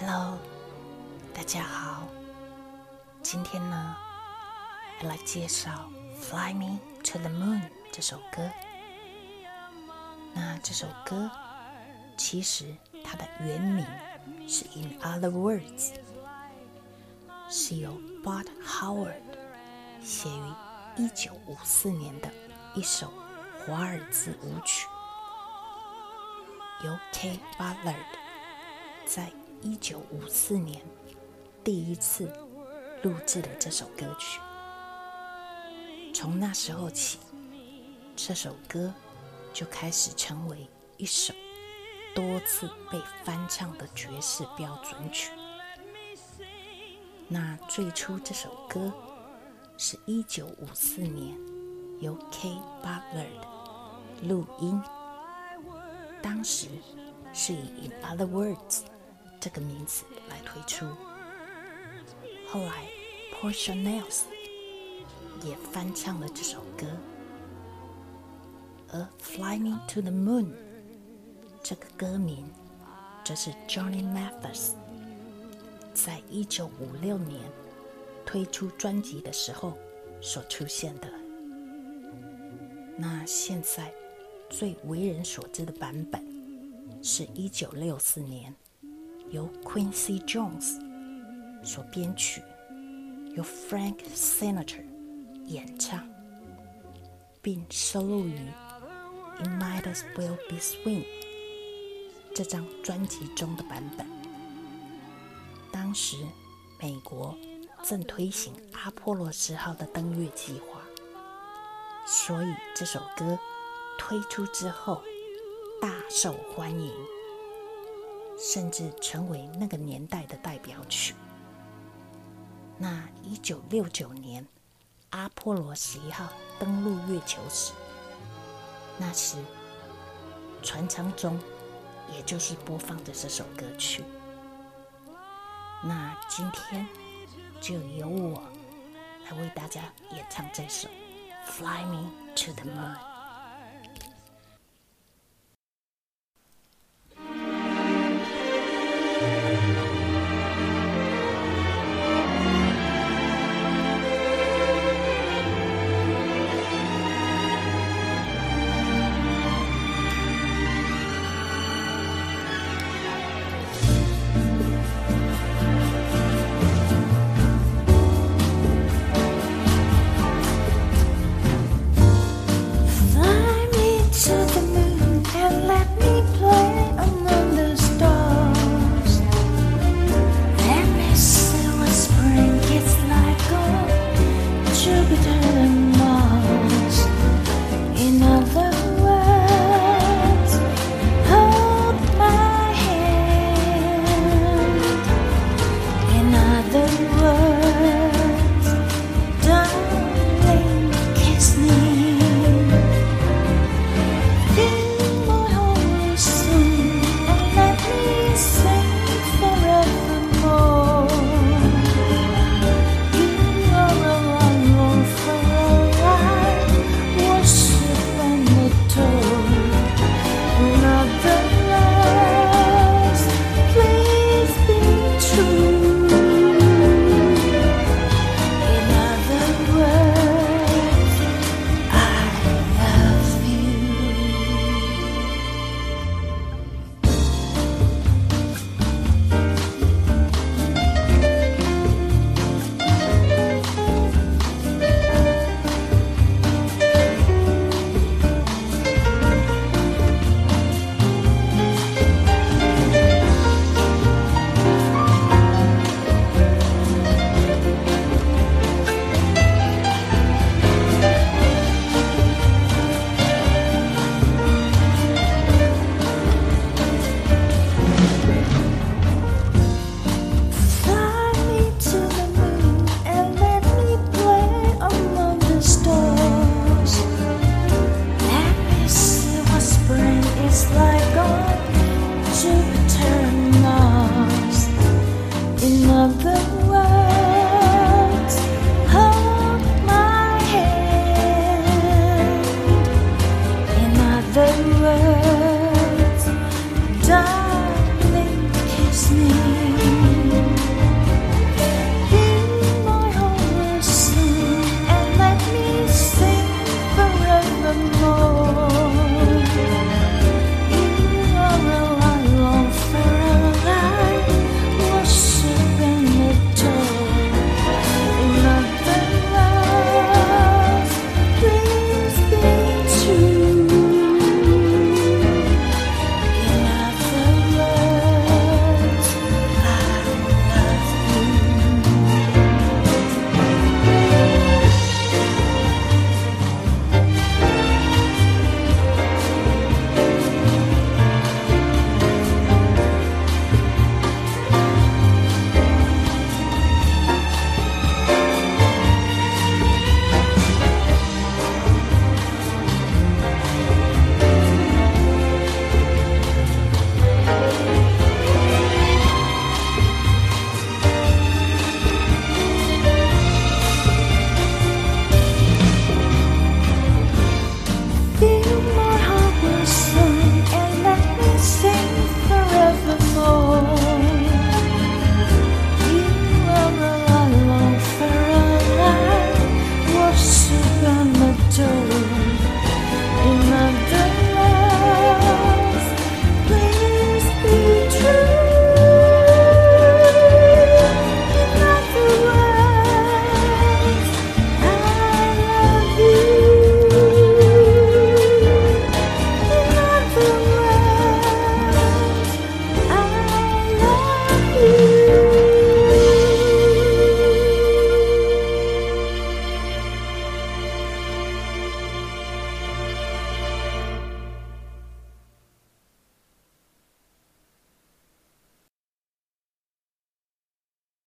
Hello，大家好。今天呢，来介绍《Fly Me to the Moon》这首歌。那这首歌其实它的原名是《In Other Words》，是由 Bud Howard 写于一九五四年的一首华尔兹舞曲，由 K. Ballard 在一九五四年第一次录制了这首歌曲。从那时候起，这首歌就开始成为一首多次被翻唱的爵士标准曲。那最初这首歌是一九五四年由 K. Ballard 录音，当时是以 In Other Words 这个名字来推出。后来 Portia Niles 也翻唱了这首歌，而 Fly Me to the Moon 这个歌名，则是 Johnny Mathis 在一九五六年推出专辑的时候所出现的。那现在最为人所知的版本，是一九六四年由 Quincy Jones 所编曲，由 Frank Sinatra 演唱，并收录于《It Might As Well Be Swing》这张专辑中的版本。当时，美国正推行阿波罗十号的登月计划，所以这首歌推出之后大受欢迎，甚至成为那个年代的代表曲。那一九六九年，阿波罗十一号登陆月球时，那时船舱中也就是播放着这首歌曲。那今天就由我来为大家演唱这首《Fly Me to the Moon》。